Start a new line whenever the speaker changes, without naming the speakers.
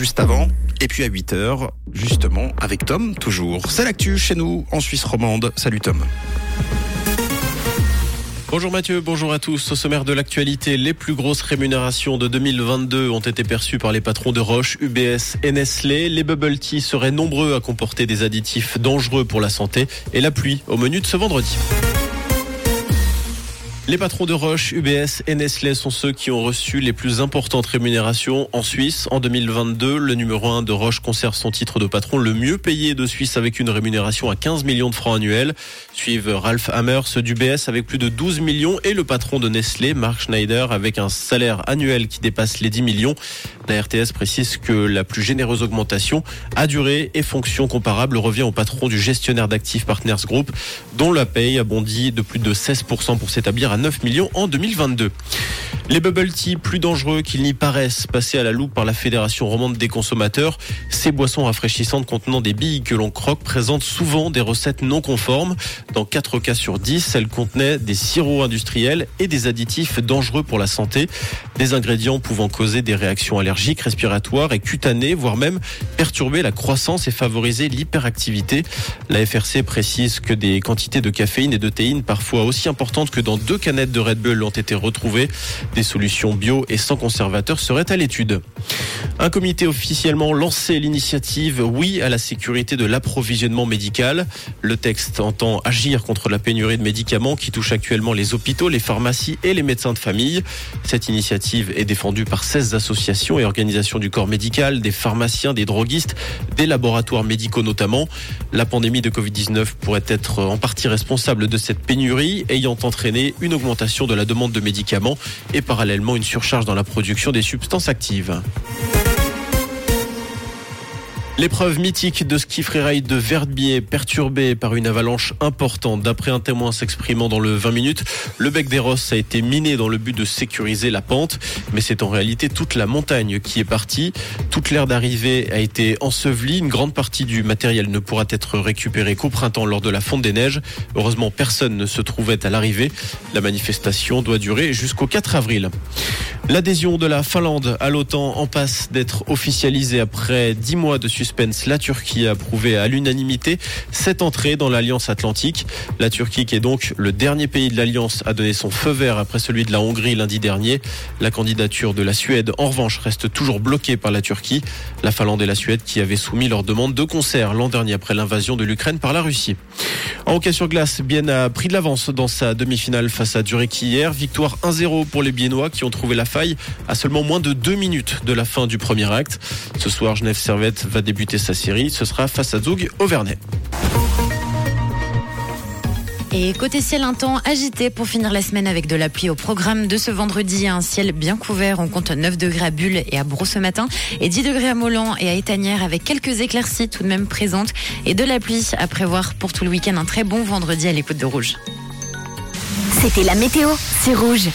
juste avant. Et puis à 8h, justement, avec Tom, toujours. C'est l'actu chez nous, en Suisse romande. Salut Tom.
Bonjour Mathieu, bonjour à tous. Au sommaire de l'actualité, les plus grosses rémunérations de 2022 ont été perçues par les patrons de Roche, UBS et Nestlé. Les bubble tea seraient nombreux à comporter des additifs dangereux pour la santé et la pluie au menu de ce vendredi. Les patrons de Roche, UBS et Nestlé sont ceux qui ont reçu les plus importantes rémunérations en Suisse. En 2022, le numéro 1 de Roche conserve son titre de patron le mieux payé de Suisse avec une rémunération à 15 millions de francs annuels. Suivent Ralph Hammer, ceux d'UBS avec plus de 12 millions et le patron de Nestlé, Mark Schneider, avec un salaire annuel qui dépasse les 10 millions. La RTS précise que la plus généreuse augmentation à durée et fonction comparable revient au patron du gestionnaire d'actifs Partners Group, dont la paye a bondi de plus de 16% pour s'établir à 9 millions en 2022. Les bubble tea plus dangereux qu'ils n'y paraissent, passés à la loupe par la Fédération romande des consommateurs, ces boissons rafraîchissantes contenant des billes que l'on croque présentent souvent des recettes non conformes. Dans 4 cas sur 10, elles contenaient des sirops industriels et des additifs dangereux pour la santé, des ingrédients pouvant causer des réactions allergiques, respiratoires et cutanées, voire même perturber la croissance et favoriser l'hyperactivité. La FRC précise que des quantités de caféine et de théine parfois aussi importantes que dans deux canettes de Red Bull ont été retrouvées. Des solutions bio et sans conservateur seraient à l'étude. Un comité officiellement lancé l'initiative Oui à la sécurité de l'approvisionnement médical. Le texte entend agir contre la pénurie de médicaments qui touche actuellement les hôpitaux, les pharmacies et les médecins de famille. Cette initiative est défendue par 16 associations et organisations du corps médical, des pharmaciens, des droguistes, des laboratoires médicaux notamment. La pandémie de Covid-19 pourrait être en partie responsable de cette pénurie ayant entraîné une augmentation de la demande de médicaments et parallèlement une surcharge dans la production des substances actives. L'épreuve mythique de ski freeride de Verbier perturbée par une avalanche importante. D'après un témoin s'exprimant dans le 20 minutes, le bec des Rosses a été miné dans le but de sécuriser la pente, mais c'est en réalité toute la montagne qui est partie. Toute l'aire d'arrivée a été ensevelie. Une grande partie du matériel ne pourra être récupéré qu'au printemps lors de la fonte des neiges. Heureusement, personne ne se trouvait à l'arrivée. La manifestation doit durer jusqu'au 4 avril. L'adhésion de la Finlande à l'OTAN en passe d'être officialisée après dix mois de suspense. La Turquie a approuvé à l'unanimité cette entrée dans l'Alliance Atlantique. La Turquie, qui est donc le dernier pays de l'Alliance, a donné son feu vert après celui de la Hongrie lundi dernier. La candidature de la Suède, en revanche, reste toujours bloquée par la Turquie. La Finlande et la Suède qui avaient soumis leur demande de concert l'an dernier après l'invasion de l'Ukraine par la Russie. En hockey sur glace, Bienne a pris de l'avance dans sa demi-finale face à Zurich hier. Victoire 1-0 pour les Biennois qui ont trouvé la faille à seulement moins de deux minutes de la fin du premier acte. Ce soir, Genève Servette va débuter sa série. Ce sera face à.
Et côté ciel, un temps agité pour finir la semaine avec de la pluie au programme de ce vendredi. Un ciel bien couvert. On compte 9 degrés à Bulle et à Bro ce matin et 10 degrés à Molan et à Étanière avec quelques éclaircies tout de même présentes et de la pluie à prévoir pour tout le week-end. Un très bon vendredi à l'écoute de Rouge.
C'était la météo, c'est Rouge.